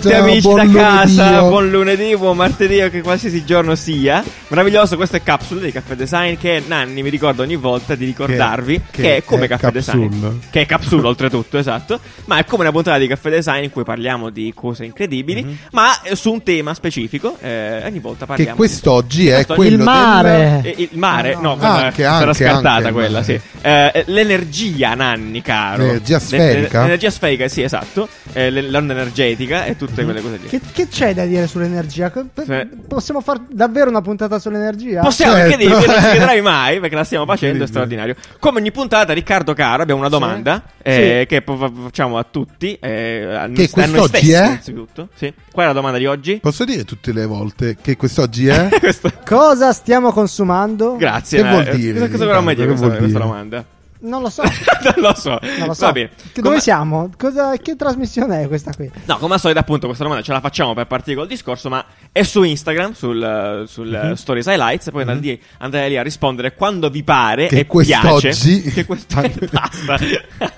tutti amici buon da lunedì, casa, buon lunedì, buon martedì o che qualsiasi giorno sia. Meraviglioso, queste capsule di Caffè Design che Nanni mi ricorda ogni volta di ricordarvi che, che è come è Caffè capsule. Design. Che è capsule oltretutto, esatto. Ma è come una puntata di Caffè Design in cui parliamo di cose incredibili, ma eh, su un tema specifico. eh, ogni volta Mhm. Che parliamo. quest'oggi è Quest'oggi- quello Il mare. Eh, il mare, Ah, no, no. Anche, sarà anche, scartata anche quella, sì. Eh, l'energia, Nanni, caro. L'energia Le- sferica? L'energia sferica, sì, esatto. Eh, l'onda energetica e tutte quelle cose lì. Che, che c'è da dire sull'energia? Che- Sì. Possiamo fare davvero una puntata sull'energia? Possiamo Certo. anche dire, non ci chiederai mai perché la stiamo facendo, è straordinario. Come ogni puntata, Riccardo Caro, abbiamo una domanda eh, che po- facciamo a tutti. Eh, a noi- Che a noi quest'oggi stessi, è? innanzitutto. Sì. Qual è la domanda di oggi? Posso dire tutte le volte che quest'oggi è? Questo- Cosa stiamo consumando? Grazie. Che vuol eh, dire, Cosa, cosa vorrà mai dire questa, Che vuol questa domanda? Non lo so. non lo so. Non lo so. Va bene. Come- Dove siamo? Cosa- che trasmissione è questa qui? No, come al solito, appunto, questa domanda ce la facciamo per partire col discorso, ma è su Instagram, sul, sul Mhm. uh, Stories Highlights, e poi andate, lì, andate lì a rispondere quando vi pare Che e quest'oggi- piace. Che quest'oggi... Basta.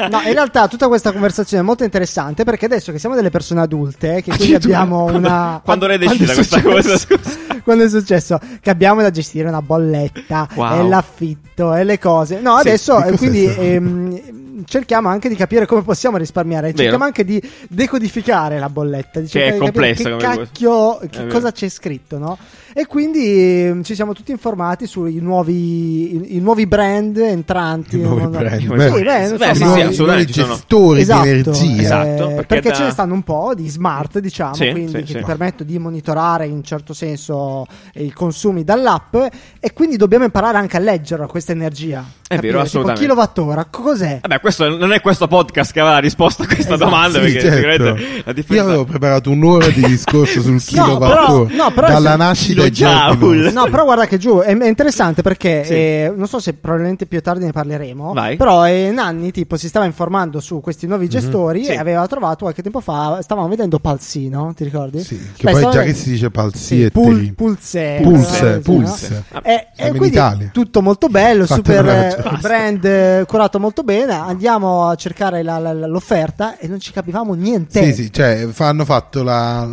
No, in realtà tutta questa conversazione è molto interessante perché adesso che siamo delle persone adulte, che quindi abbiamo una... quando l'hai decisa questa cosa, scusa? Quando è successo? Che abbiamo da gestire una bolletta, Wow. e l'affitto e le cose. No, Sì, adesso eh, cos'è quindi ehm, cerchiamo anche di capire come possiamo risparmiare. Vero. Cerchiamo anche di decodificare la bolletta, di Che è di complessa che cacchio, che cosa c'è scritto, no? E quindi ehm, ci siamo tutti informati sui nuovi, i, i nuovi brand entranti. I nuovi brand. Sì, Beh, beh, beh, insomma, sì, I nuovi- sì, assolutamente gestori Esatto, di energia. Esatto, perché perché, da- ce ne stanno un po' di smart, diciamo, Sì, quindi sì, che sì. ti permettono di monitorare in un certo senso i consumi dall'app e quindi dobbiamo imparare anche a leggere questa energia. È vero, Capire, assolutamente. Tipo kilowattora, cos'è? Vabbè, questo non è questo podcast che aveva la risposta a questa Esatto. domanda, Sì, perché certo. sicuramente la Io differenza... avevo preparato un'ora di discorso sul No, kilowattora però- no, però dalla nascita Kilojoule. giorni. No, però guarda che giù è, è interessante perché Sì. eh, non so se probabilmente più tardi ne parleremo. Vai. Però eh, Nanni tipo si stava informando su questi nuovi gestori Sì. e aveva trovato qualche tempo fa. Stavamo vedendo Palsino, ti ricordi? Sì, che Beh, poi già che si dice Sì, palsietteri. pul- pulse, Pulse, pulse. no? E, e quindi Italia. tutto molto bello, Fate super eh, brand eh, curato molto bene. Andiamo a cercare la- la- la- l'offerta e non ci capivamo niente. Sì, sì, cioè hanno fatto la,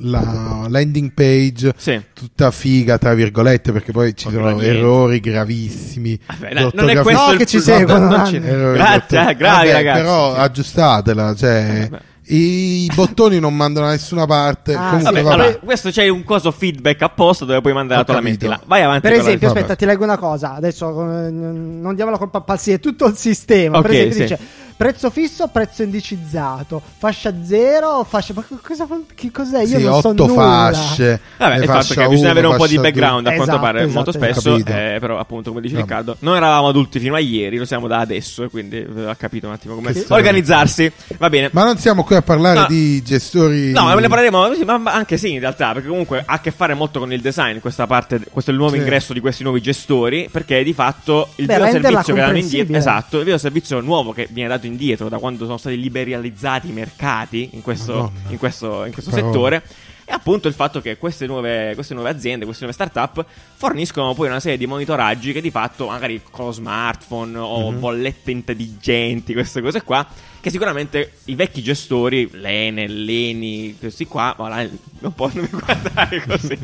la landing page Sì. Tutta figa, tra virgolette, perché poi ci sono niente. errori gravissimi. Vabbè, no, non è questo No, il che ci seguono, Grazie, eh, Vabbè, ragazzi. Però Sì. aggiustatela, cioè Vabbè. i bottoni non mandano da nessuna parte. Ah, Comunque, Vabbè, vabbè. allora, questo c'è un coso feedback apposta dove puoi mandare Ho la tua lamentela. Vai avanti. Per la- esempio, vabbè. aspetta, ti leggo una cosa. Adesso eh, non diamo la colpa a Palsi, è tutto il sistema. per Ok, esempio, sì. dice prezzo fisso, prezzo indicizzato, fascia zero, fascia. Ma cosa, che cos'è? Io Sì, non so otto nulla. fasce. Vabbè, le il fatto che bisogna uno, avere un po' di background a due. quanto Esatto, pare esatto, molto esatto. spesso, eh, però appunto come dice Vabbè. Riccardo, non eravamo adulti fino a ieri, lo siamo da adesso e quindi eh, ha capito un attimo come Che organizzarsi. Va bene. Ma non siamo qui a parlare No. di gestori. No, ma ne parleremo, ma anche sì, in realtà, perché comunque ha a che fare molto con il design, questa parte, questo è il nuovo Sì. ingresso di questi nuovi gestori, perché di fatto il Beh, vero renderla servizio che danno indietro, esatto, il vero servizio nuovo che viene dato indietro da quando sono stati liberalizzati i mercati in questo, in questo, in questo settore. è appunto il fatto che queste nuove, queste nuove aziende, queste nuove startup forniscono poi una serie di monitoraggi che di fatto, magari con lo smartphone o Mhm. bollette intelligenti, queste cose qua, che sicuramente i vecchi gestori, l'Enel, l'Eni, questi qua, ma là, non può non mi guardare così,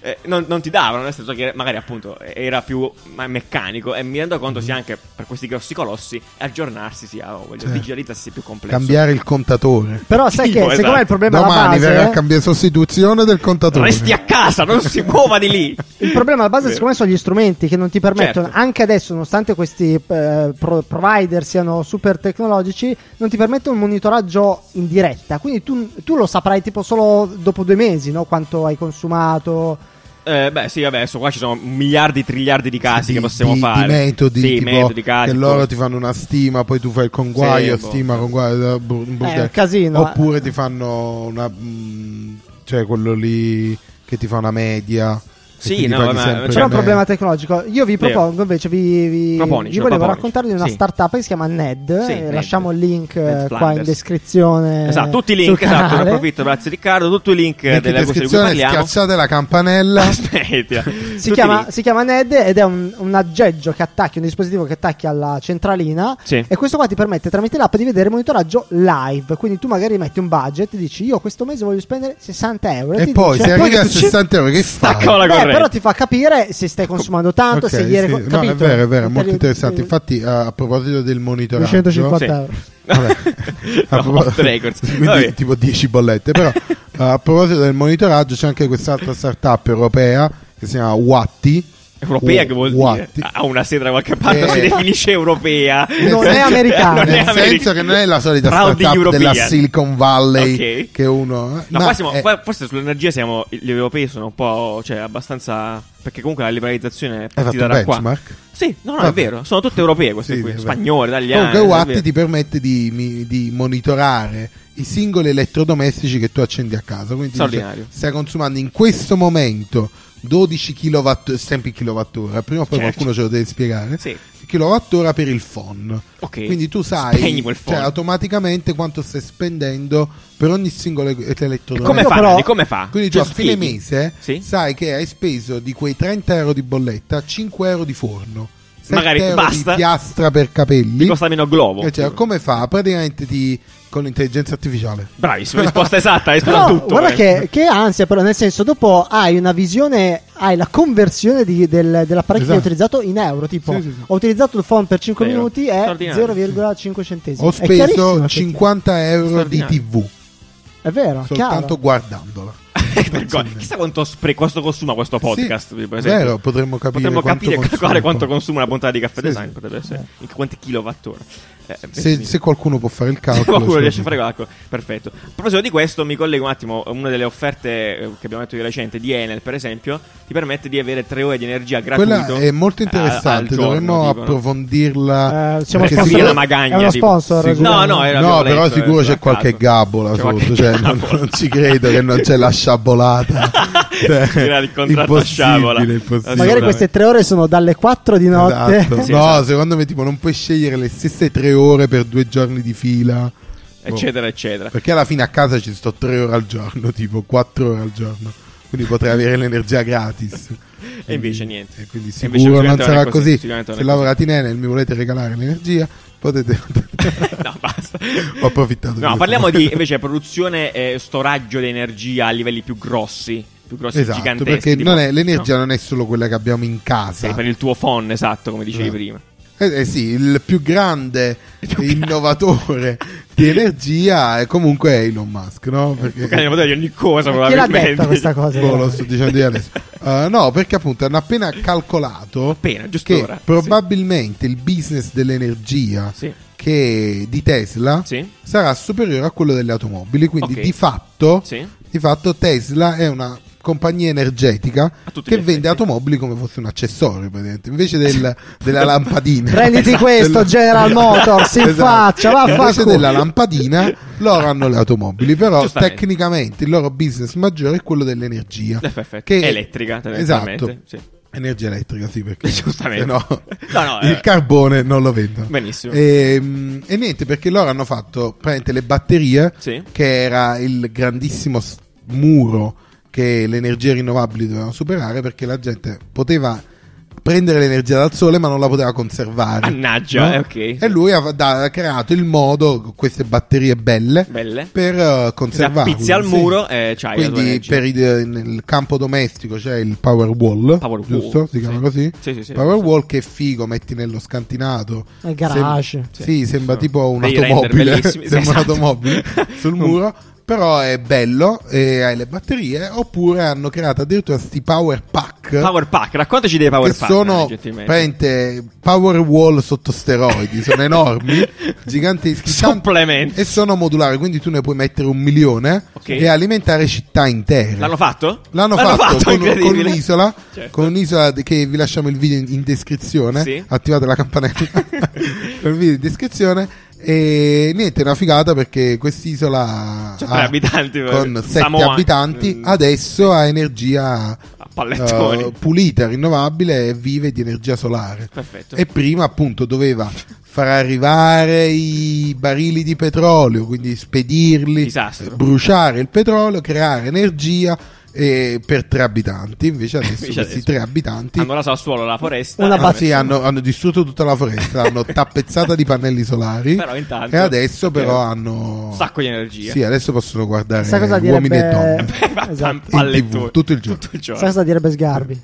Eh, non, non ti davano, nel senso che magari appunto era più meccanico e mi rendo conto sia anche per questi grossi colossi aggiornarsi sia, o voglio, Certo. digitalizzarsi sia più complesso. Cambiare il contatore. Però sai Tipo, che secondo me il esatto. problema alla Domani base verrà a cambiare sostituzione del contatore. Resti a casa, non si muova di lì. Il problema alla base, Vero. secondo me, sono gli strumenti che non ti permettono, Certo. anche adesso, nonostante questi eh, pro- provider siano super tecnologici, non ti permettono un monitoraggio in diretta. Quindi tu, tu lo saprai tipo solo dopo due mesi, no? Quanto hai consumato. Eh, beh, sì, vabbè, adesso qua ci sono miliardi, triliardi di casi Di- che possiamo di- fare. Di metodi, sì, tipo, metodi, casi. che loro ti fanno una stima, poi tu fai il conguaglio, Sì, boh. stima, conguaglio, eh, bu- bu- È un casino. Oppure ti fanno una, mm, cioè quello lì che ti fa una media Sì, no, ma- sempre c'è un problema tecnologico. Io vi propongo invece, vi, vi, Proponici, vi volevo proponici. raccontare di una Sì. startup che si chiama Ned. Sì, eh, Ned. Lasciamo il link eh, Ned qua in descrizione. Esatto, tutti i link, esatto, ne approfitto, grazie Riccardo, tutti i link, delle cose di cui descrizione, parliamo. schiacciate la campanella. Aspetti. Si chiama, si chiama Ned ed è un, un aggeggio che attacchi, un dispositivo che attacchi alla centralina. Sì. E questo qua ti permette tramite l'app di vedere monitoraggio live. Quindi tu magari metti un budget e dici: Io questo mese voglio spendere 60 euro. E ti poi dice- se arrivi a tu ci- 60 euro che fai? Staccano la corrente. Però ti fa capire se stai consumando tanto, Ok, se ieri. sì. No, capito? è vero, è vero, è molto Inter- interessante. Infatti, a proposito del monitoraggio, 250 Sì. euro. Vabbè, a No, propos- off the records. quindi Vabbè. tipo 10 bollette. Però, a proposito del monitoraggio, c'è anche quest'altra startup europea che si chiama Watti. Europea che vuol dire? Watti. Ha una sede da qualche parte, Eh. si definisce europea. Non è americana. Nel americana. senso che non è la solita Proud startup della Silicon Valley Ok. che uno. No, ma qua siamo- qua forse sull'energia siamo gli europei sono un po' cioè abbastanza perché comunque la liberalizzazione è partita da qua. benchmark? Sì, no, no, è vero, sono tutte europee queste Sì, qui, spagnole, italiane. Comunque vero. ti permette di, di monitorare i singoli elettrodomestici che tu accendi a casa. Quindi dice, stai consumando in questo momento 12 kW, sempre in kilowattora, prima o poi Certo. qualcuno ce lo deve spiegare. Sì. Kilowattora per il phon. Ok. Quindi tu sai cioè, automaticamente quanto stai spendendo per ogni singolo elettrodomestico. come Io fa? però-? Come fa? Quindi Cioè, tu a fine spieghi. mese Sì? sai che hai speso di quei 30 euro di bolletta 5 euro di forno. 7 Magari euro basta. di piastra per capelli. Ti costa meno globo. E cioè, come fa? Praticamente ti con l'intelligenza artificiale. Bravissimo, risposta esatta, hai Però, tutto. guarda eh. che, che ansia, però, nel senso, dopo hai una visione, hai la conversione di- del- dell'apparecchio che hai Esatto. utilizzato in euro. Tipo, Sì, sì, sì. ho utilizzato il phone per 5 Vero. minuti e Straordinario. 0,5 centesimi. Ho speso effettivamente. 50 euro di. TV È vero, soltanto chiaro. guardandola. Chissà quanto, spre- quanto consuma questo podcast. Sì, vero, potremmo capire Potremmo quanto capire e consuma quanto consuma una puntata di caffè Sì, design. sì. Potrebbe essere. In quanti kilowattora. Eh, Se, sì. se qualcuno può fare il Se calcolo, qualcuno ce lo riesce a fare calcolo, perfetto. A proposito di questo, mi collego un attimo a una delle offerte eh, che abbiamo detto di recente di Enel, per esempio, ti permette di avere tre ore di energia gratuito. Quella è molto interessante, giorno, dovremmo dicono. approfondirla. Eh, siamo sponsor- è una magagna, È uno tipo. sponsor. Giuliano. No, no, No, però letto, sicuro eh, c'è qualche gabola sotto, cioè, non, ci credo che non c'è la sciabolata. Cioè, impossibile, impossibile. Magari queste tre ore sono dalle 4 di notte. Esatto. Sì, no, esatto. secondo me tipo non puoi scegliere le stesse tre ore per due giorni di fila. eccetera, eccetera. Perché alla fine a casa ci sto tre ore al giorno, tipo quattro ore al giorno. Quindi potrei avere l'energia gratis. E invece niente. E quindi invece sicuro non sarà così, così. Se lavorate in Enel e mi volete regalare l'energia, potete... no, basta. Ho approfittato No, parliamo di invece produzione e storaggio di energia a livelli più grossi, più grossi, Esatto, giganteschi. perché tipo- non è- l'energia no. non è solo quella che abbiamo in casa. Sì, per il tuo phone, esatto, come dicevi Eh. prima. Eh, eh sì, il più grande Il più innovatore di energia è comunque Elon Musk, no? Perché ne di ogni cosa, Chi l'ha probabilmente. detta questa cosa? Boh, lo sto dicendo io adesso. Uh, no, perché appunto hanno appena calcolato Appena, giusto che ora. probabilmente il business dell'energia Sì. Che di Tesla Sì. sarà superiore a quello delle automobili. Quindi Ok. di fatto, Sì. di fatto Tesla è una compagnia energetica che vende effetti. automobili come fosse un accessorio praticamente. invece del- della lampadina Prenditi questo, General Motors, in Esatto. faccia, invece vaffanculo. della lampadina loro hanno le automobili però tecnicamente il loro business maggiore è quello dell'energia. Che- Elettrica, esatto Sì. Energia elettrica sì perché Giustamente. no, No, no, il eh. carbone non lo vendono Benissimo. e, e niente perché loro hanno fatto praticamente le batterie Sì. che era il grandissimo muro che le energie rinnovabili dovevano superare perché la gente poteva prendere l'energia dal sole ma non la poteva conservare Mannaggia, no? eh, ok. e lui ha, da- ha creato il modo con queste batterie belle Belle. per uh, conservarle Appizzi al sì. muro e c'hai quindi per i- nel campo domestico c'è il power wall, Power giusto? wall, Si chiama sì. così? Sì, sì, sì. power wall che è figo, metti nello scantinato. Nel garage. Sem- sì, sembra tipo un'automobile. sì, sembra esatto. un'automobile sul muro. Però è bello e hai le batterie. Oppure hanno creato addirittura sti power pack. Power pack, raccontaci dei power pack. sono eh, praticamente power wall sotto steroidi, sono enormi, giganteschi, Supplementi. e sono modulari, quindi tu ne puoi mettere un milione Ok. e alimentare città intere. L'hanno fatto? L'hanno, fatto, con, con incredibile. un'isola, Certo. con un'isola che vi lasciamo il video in, in descrizione. Sì. Attivate la campanella con il video in descrizione. E niente, è una figata perché quest'isola C'ha ha- abitanti, con eh, sette Samoa. abitanti Mm. adesso ha energia eh, pulita, rinnovabile e vive di energia solare. Perfetto. E prima appunto doveva far arrivare i barili di petrolio, quindi spedirli, Disastro. bruciare il petrolio, creare energia eh, per tre abitanti. Invece adesso Invece questi adesso tre abitanti Hanno raso al suolo la foresta. Una Eh, bat- sì, hanno, hanno distrutto tutta la foresta, l'hanno tappezzata di pannelli solari Però intanto- e adesso però hanno... Un sacco di energia. Sì, adesso possono guardare cosa uomini e direbbe- donne. Esatto. In Pallettoni. TV, tutto il giorno. Tutto il giorno. Sai cosa direbbe Sgarbi?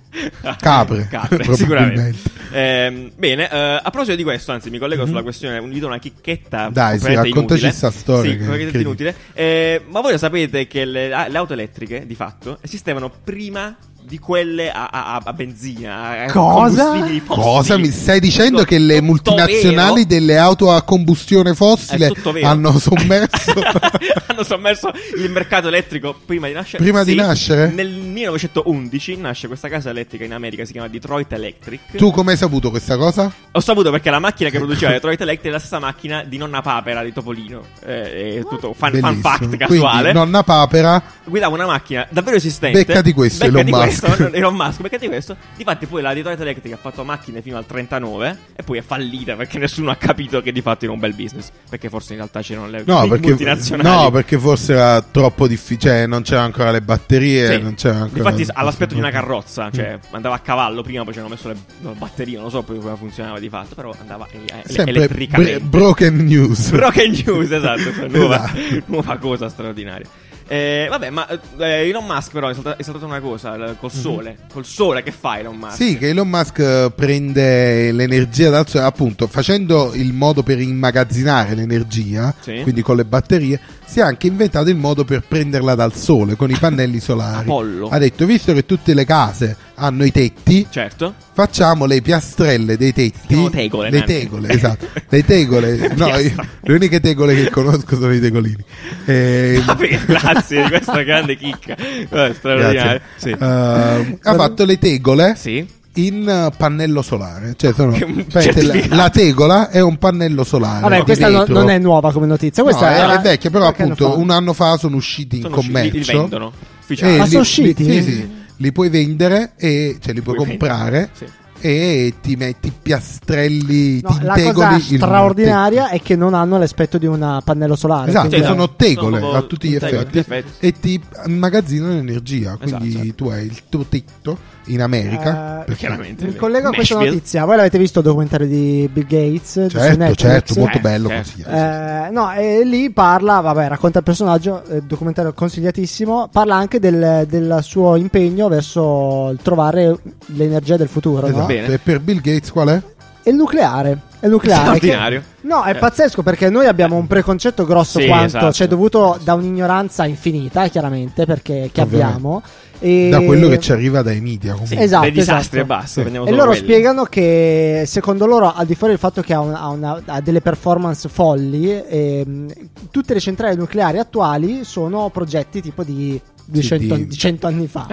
Capre, Capre, sicuramente. Ehm, bene, eh, a proposito di questo, anzi, mi collego sulla questione. Vi do una chicchetta. Dai, sì, raccontaci inutile. sta storia Sì, che inutile. Eh, ma voi lo sapete che le, le auto elettriche, di fatto, esistevano prima di quelle a, a- a benzina. A Cosa? Cosa mi stai dicendo Tutto- che le multinazionali vero. delle auto a combustione fossile hanno sommerso hanno sommerso il mercato elettrico prima di nascere. Prima di Sì. nascere? Nel 1911 nasce questa casa elettrica in America, si chiama Detroit Electric. Tu come hai saputo questa cosa? Ho saputo perché la macchina che produceva Detroit Electric è la stessa macchina di nonna Papera di Topolino. Eh, è tutto fan, fan fact casuale. Quindi nonna papera Guidava una macchina davvero esistente. Beccati questo, Beccati Elon Musk. Questo, Elon Musk, beccati questo. Difatti poi la Detroit Electric ha fatto macchine fino al 39 e poi è fallita perché nessuno ha capito che di fatto era un bel business. Perché forse in realtà c'erano le No perché, multinazionali. no, perché forse era troppo difficile, cioè non c'erano ancora le batterie, Sì. non c'era ancora Infatti all'aspetto di una carrozza, cioè andava a cavallo prima, poi ci hanno messo le, batterie, non lo so poi come funzionava di fatto, però andava Sempre elettricamente. bre- broken news. Broken news, esatto, nuova, Esatto. nuova cosa straordinaria. Eh, vabbè, ma eh, Elon Musk però è saltata, è saltata una cosa, l- col sole. Col sole che fa Elon Musk? Mhm. Sì, che Elon Musk eh, prende l'energia dal sole, appunto, facendo il modo per immagazzinare l'energia, Sì. quindi con le batterie, si è anche inventato il modo per prenderla dal sole con i pannelli solari. Apollo. Ha detto, visto che tutte le case hanno i tetti, Certo. facciamo le piastrelle dei tetti. chiamano tegole, Le Nanni. tegole, esatto. Le tegole, no, io- le uniche tegole che conosco sono i tegolini. Eh, Vabbè, grazie di questa grande chicca. Eh, straordinaria. Sì. eh, ha fatto le tegole Sì. in eh, pannello solare. Cioè, sono, praticamente la, la tegola è un pannello solare. Vabbè, questa no- non è nuova come notizia. Questa No, è, era è vecchia, però anno appunto un anno fa sono usciti in Sono usciti, li- commercio. li vendono. E Ufficiali. Ah, li- sono usciti? li- sì, sì, li puoi vendere e cioè li puoi Puoi comprare vendere, sì. e ti metti piastrelli, No, ti la cosa straordinaria è che non hanno l'aspetto di un pannello solare. Esatto, Sì, sono tegole sono a tutti gli effetti, effetti. e ti immagazzinano energia. Quindi Esatto, esatto. tu hai il tuo tetto in America. Eh, perché- Chiaramente. Mi collego a questa Nashville. notizia. Voi l'avete visto il documentario di Bill Gates? Certo, Netflix? certo, molto Eh, bello certo. consigliato. Eh, no, e lì parla, vabbè, racconta il personaggio, eh, documentario consigliatissimo, parla anche del, del suo impegno verso il trovare l'energia del futuro, Esatto. no? Bene. E per Bill Gates qual è? Il nucleare. È il nucleare. che- Straordinario. No, è Eh. pazzesco perché noi abbiamo un preconcetto grosso Sì, quanto esatto. ci è dovuto da un'ignoranza infinita, chiaramente, perché che Ovviamente. abbiamo. E... Da quello che ci arriva dai media. Sì, Comunque. Esatto, dei disastri esatto. e basta. Sì. E loro quelli. spiegano che secondo loro, al di fuori del fatto che ha, una- ha una- ha delle performance folli, ehm, tutte le centrali nucleari attuali sono progetti tipo di 200 di- di 100 anni fa.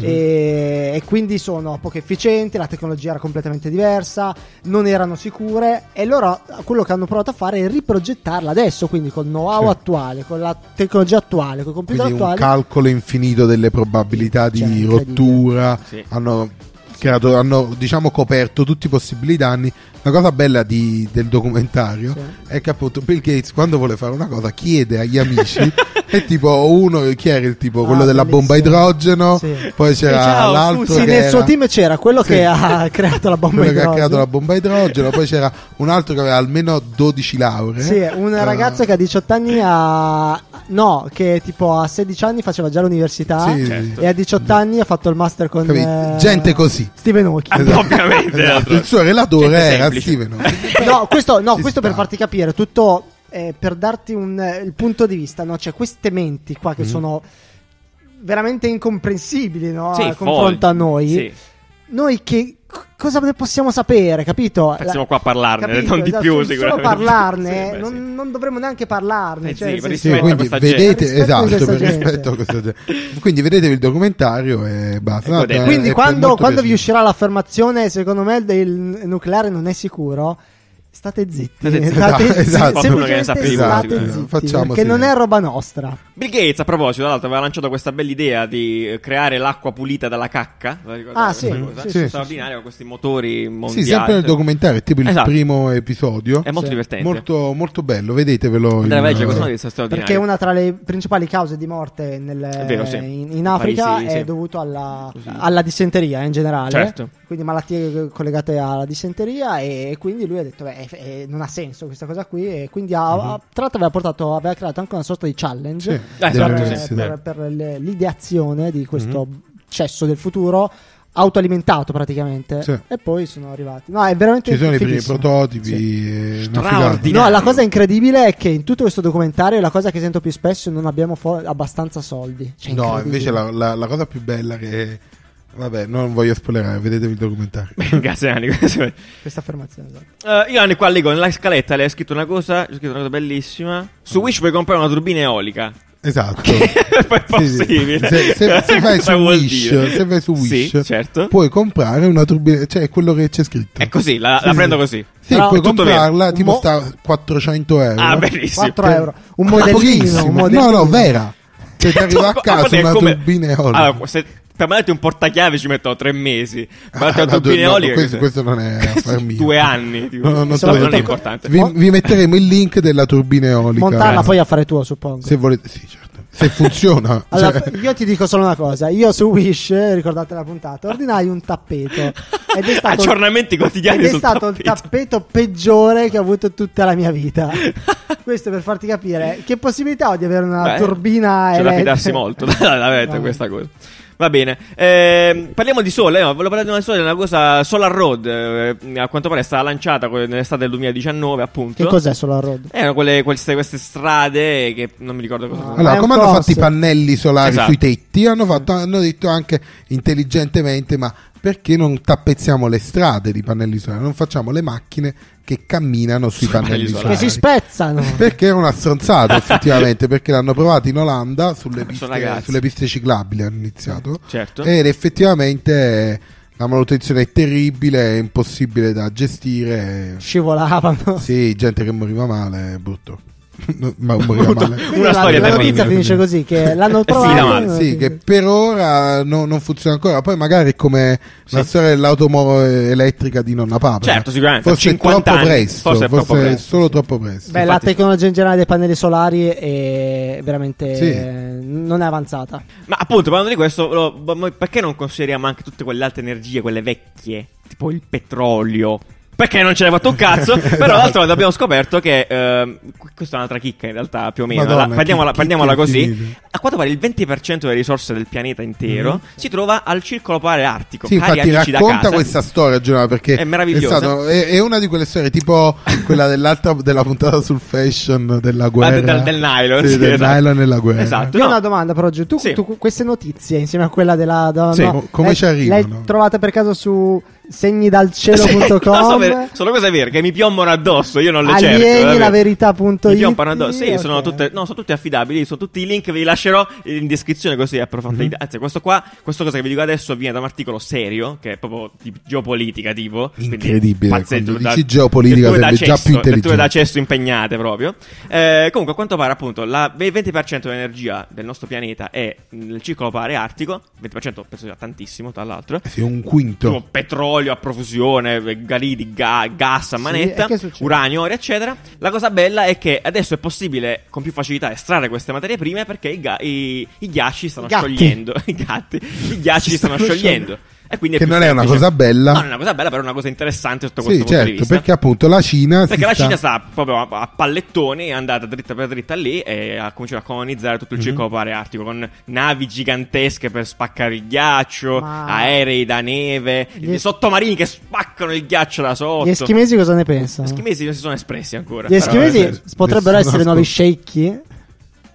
Eh. E, e quindi sono poco efficienti, la tecnologia era completamente diversa, non erano sicure e loro quello che hanno provato a fare è riprogettarla adesso, quindi col know-how Sì. attuale, con la tecnologia attuale, con i computer Quindi un attuali. calcolo infinito delle probabilità di Cioè, rottura. Sì. Hanno, creato, hanno diciamo coperto tutti i possibili danni. La cosa bella di- del documentario Sì. è che appunto Bill Gates quando vuole fare una cosa chiede agli amici e tipo uno chi era il tipo Ah, quello della bomba idrogeno Sì. poi c'era ciao, l'altro Sì, che nel era- suo team c'era quello Sì. che ha creato la bomba quello che ha idrogeno. creato la bomba idrogeno poi c'era un altro che aveva almeno 12 lauree Sì, un Eh, ragazzo che a 18 anni ha. No, che tipo a 16 anni faceva già l'università. sì, certo. E a 18 anni ha fatto il master con. Capito? eh, gente così Stephen Hawking. Ah, ovviamente. Esatto, il suo relatore Gente era semplice. Steven Hawking. No, questo, no, questo per farti capire tutto. Eh, per darti un, eh, il punto di vista, no? Cioè, queste menti qua Mm. che sono veramente incomprensibili, no? Sì, a confronto folli. a noi. Sì. Noi che c- cosa ne possiamo sapere, capito? Siamo qua a parlarne, capito? non di Esatto, più solo sicuramente. parlarne, Sì, beh, non, sì. non dovremmo neanche parlarne. Eh cioè, sì, rispetto quindi gente. vedete, esatto, per rispetto a questa gente. Quindi vedetevi il documentario e basta. E è- Quindi è quando, quando vi uscirà l'affermazione secondo me del nucleare non è sicuro, State zitti. State zitti. State zitti. esatto. Qualcuno che ne Semplicemente state zitti. Facciamo Che non silenzio. è roba nostra. Bill Gates, a proposito, tra l'altro, aveva lanciato questa bella idea di eh, creare l'acqua pulita dalla cacca. Ah, sì, cosa? sì, sì, straordinario con questi motori Sì, mondiali. sempre nel documentario, tipo il Esatto. primo episodio. È molto Sì. divertente. Molto, molto bello, vedetevelo. In-. Perché una tra le principali cause di morte nel- È vero, sì. in, in Africa Paesi, è sì. dovuto alla, alla dissenteria in generale. Certo. Quindi malattie collegate alla dissenteria e quindi lui ha detto beh, eh, non ha senso questa cosa qui e quindi ha, ha- tra l'altro aveva, portato, aveva creato anche una sorta di challenge Sì, Eh, per, sì, per- per le- l'ideazione di questo cesso del futuro autoalimentato praticamente Sì. e poi sono arrivati. No, è veramente Ci sono i primi prototipi. Sì. eh. No, la cosa incredibile è che in tutto questo documentario la cosa che sento più spesso è non abbiamo fo- abbastanza soldi. Cioè, No, invece la, la- la cosa più bella che... Vabbè, non voglio spoilerare, vedetevi il documentario. Grazie, Anni. Questa affermazione. esatto. Eh, io Anni qua leggo nella scaletta le hai scritto una cosa, c'è scritto una cosa bellissima. Su Wish puoi comprare una turbina eolica. Esatto. Poi è Sì, sì. possibile. Se, se- se vai Wish, se vai su Wish, Sì, certo. puoi comprare una turbina, cioè è quello che c'è scritto. È così, la, Sì, la sì. prendo così. Sì, Però- puoi comprarla, vero. tipo Mo- sta 400 euro. Ah, bellissimo. 4 euro. Un modellino. pochissimo. Un modellino. No, no, vera. Se ti arriva a casa una come- turbina eolica. Allora, se per me un portachiavi ci metto tre mesi. Ma Ah, una no, turbina no, eolica. questo, che- questo non è affar mio. Due anni. Tipo. No, no, lo non è importante. Vi, vi metteremo il link della turbina eolica. Montarla poi a fare tuo, suppongo. Se volete, sì, certo. Se funziona. Allora, cioè- io ti dico solo una cosa. Io su Wish, ricordate la puntata, ordinai un tappeto. Ed è stato, Aggiornamenti quotidiani ed è sul stato il tappeto. tappeto peggiore che ho avuto tutta la mia vita. Questo per farti capire che possibilità ho di avere una Beh, turbina C'è da elettrica. fidarsi molto dalla veramente Vabbè. questa cosa. Va bene, Ehm, parliamo di sole. eh, volevo parlare di una sole, una cosa Solar Road. eh, a quanto pare è stata lanciata que- nell'estate del 2019, appunto. Che cos'è Solar Road? Erano quelle, queste, queste strade che non mi ricordo cosa Ah. sono. Allora, come hanno fatto i pannelli solari Esatto. sui tetti? Hanno, fatto- hanno detto anche intelligentemente: ma perché non tappezziamo le strade di pannelli solari? Non facciamo le macchine che camminano sui Sui pannelli pannelli solari. Che si spezzano. Perché era una stronzata, effettivamente. Perché l'hanno provato in Olanda sulle piste, sulle piste ciclabili. Hanno iniziato. Certo. Ed effettivamente la manutenzione è terribile, è impossibile da gestire. Scivolavano. Sì, gente che moriva male, è brutto. Ma male. Una la, storia la notizia finisce così: che l'hanno provato. male. Sì, che per ora no- non funziona ancora. Poi magari è come la Sì. storia dell'automobile elettrica di nonna Papera. Certo, sicuramente. Forse è 50 troppo anni. presto. Forse è troppo presto, solo sì. troppo presto. Beh, la Infatti- tecnologia in generale dei pannelli solari è veramente Sì. eh, non è avanzata. Ma appunto, parlando di questo, lo- perché non consideriamo anche tutte quelle altre energie, quelle vecchie, tipo il petrolio? Perché non ce l'hai fatto un cazzo? Però l'altra volta abbiamo scoperto che ehm, questa è un'altra chicca in realtà, più o meno. Madonna, La- prendiamola, chi- prendiamola così. infinite. A quanto pare il 20% delle risorse del pianeta intero si trova al circolo polare artico. Sì, infatti racconta casa. questa storia, Giovanna, perché È meravigliosa. stato- è, è una di quelle storie tipo quella dell'altra della puntata sul fashion della guerra. del- del nylon, Sì, sì, del esatto. nylon nella guerra. Esatto. Io ho No. una domanda però Giù. Tu, Sì. tu queste notizie insieme a quella della donna Sì. Co- come ci arrivano? Le hai trovate per caso su Sì, no, so segnidalcielo.com per- sono cose vere che mi piombano addosso, io non le cerco. Alieni, vabbè. la verità.it Mi piombano addosso. Sì, Ok. sono tutte, no, sono tutti affidabili. Sono tutti i link, ve li lascerò in descrizione così approfondite. Anzi, questo qua, questa cosa che vi dico adesso viene da un articolo serio, che è proprio di geopolitica, tipo. Incredibile, pazzeggio, quando dici geopolitica sarebbe già più intelligente. letture d'accesso impegnate proprio. Eh, comunque, a quanto pare, appunto, la, il 20% dell'energia del nostro pianeta è nel circolo polare artico. 20% penso sia tantissimo, tra l'altro. Sì, un quinto. Tipo petrolio a profusione, galidi, ga- gas a Sì, manetta, succede? uranio, oro, eccetera. La cosa bella è che adesso è possibile con più facilità estrarre queste materie prime perché i, ga- i- i ghiacci stanno gatti. sciogliendo. I gatti, i ghiacci stanno stanno sciogliendo. E quindi Che più non è una semplice. cosa bella. No, non è una cosa bella, però è una cosa interessante sotto Sì, questo punto di certo, vista. perché appunto la Cina Perché si la sta- Cina sta proprio a, a pallettoni, è andata dritta per dritta lì e ha cominciato a colonizzare tutto il Mhm. circolo polare artico con navi gigantesche per spaccare il ghiaccio, Ma- aerei da neve, Gli- sottomarini che spaccano il ghiaccio da sotto. Gli eschimesi cosa ne pensano? Gli eschimesi non si sono espressi ancora. Gli eschimesi Però, eh, potrebbero essere nuovi sceicchi?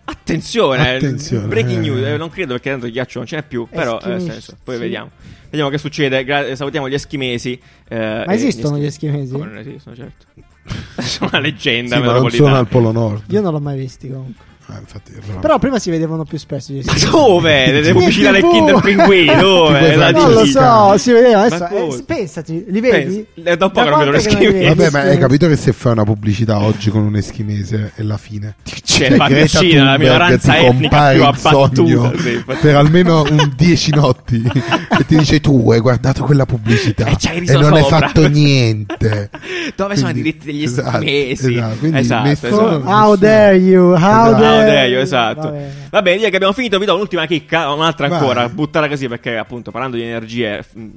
Attenzione, Attenzione, breaking eh. news, eh, non credo perché tanto il ghiaccio non ce n'è più, però eh, nel Eschimesi, senso, poi sì. vediamo. Vediamo che succede, Gra- salutiamo gli eschimesi. eh, Ma esistono gli eschimesi? Come non esistono, certo. sono una leggenda Sì, ma non sono al Polo Nord. Io non l'ho mai visti comunque. Ah, infatti, Però prima si vedevano più spesso gli Ma dove? Delle pubblicità del. Kinder Pinguini, dove? Tipo La esatto. Non lo so, si vedeva adesso. eh, cosa? pensati, li vedi? Pensa- è da un po' che non vedo quanto lo che non li eschimese. vedi? Vabbè, ma hai capito che se fai una pubblicità oggi con un eschimese è la fine. C'è Cioè, la vicina, la minoranza ti etnica più abbattuta. sì, per almeno un 10 notti e ti dice tu hai guardato quella pubblicità E hai e non hai sopra." fatto niente. Dove sono i Quindi- diritti degli esatto, eschimesi? esatto, quindi Esatto, esatto. Oh, How dare you? How Esatto. Ah, dare dai, you? esatto. Vabbè. Va bene, direi che abbiamo finito. Vi do un'ultima chicca, un'altra Vai. ancora. Buttala così perché, appunto, parlando di energie, mm,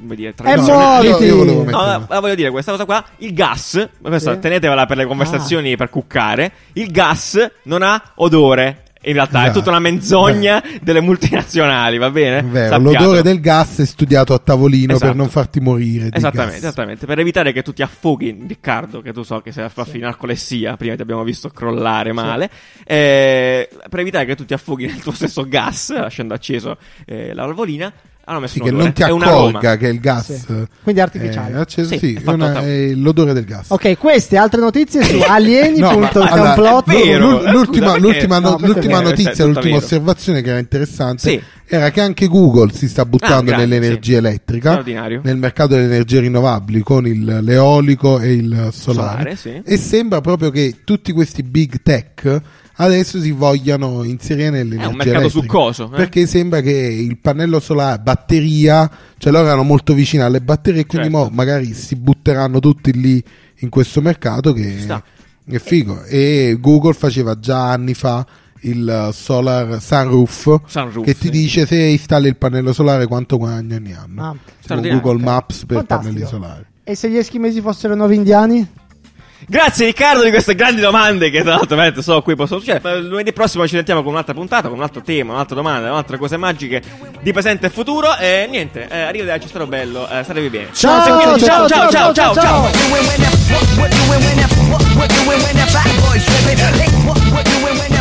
come dire, Eh, tradizionali. No, no, la voglio dire questa cosa qua. Il gas, questa Sì. tenetevela per le conversazioni per cuccare. Il gas non ha odore. In realtà è Esatto. tutta una menzogna delle multinazionali, va bene? È vero, l'odore del gas è studiato a tavolino Esatto. per non farti morire. di Esattamente, gas. esattamente. Per evitare che tu ti affoghi, Riccardo, che tu so che sei a finire narcolessia, prima ti abbiamo visto crollare male. eh, per evitare che tu ti affoghi nel tuo stesso gas, lasciando acceso eh, la valvolina, hanno messo Sì, un che odore. non ti accorga che il gas Sì. Quindi è artificiale. è acceso. Sì, Sì, è una- è l'odore del gas. Ok, queste altre notizie su No, ma- alieni.complot. È vero. L'ul- eh, l'ultima, scusa, perché- l'ultima no- no, l'ultima vero, notizia, l'ultima vero. osservazione che era interessante Sì. era che anche Google si sta buttando Ah, nell'energia sì. elettrica, nel mercato delle energie rinnovabili con il- l'eolico e il solare. Solare, sì. E sembra proprio che tutti questi big tech adesso si vogliano inserire nell'energia È un mercato elettrica. succoso. eh? Perché sembra che il pannello solare, batteria, cioè loro erano molto vicini alle batterie, quindi Certo. mo magari si butteranno tutti lì in questo mercato che sta. è figo. E Google faceva già anni fa il uh, solar sunroof, Sunroof, che ti sì. dice se installi il pannello solare quanto guadagni ogni anno. Ah. Google Maps per Fantastico. pannelli solari. E se gli eschimesi fossero nuovi indiani? Grazie Riccardo di queste grandi domande che tra l'altro veramente solo qui possono succedere. Lunedì prossimo ci sentiamo con un'altra puntata, con un altro tema, un'altra domanda, un'altre cose magiche di presente e futuro. E niente, eh, arrivederci, stato bello, eh, statevi bene. Ciao, ciao, ciao, ciao, ciao, ciao, ciao. What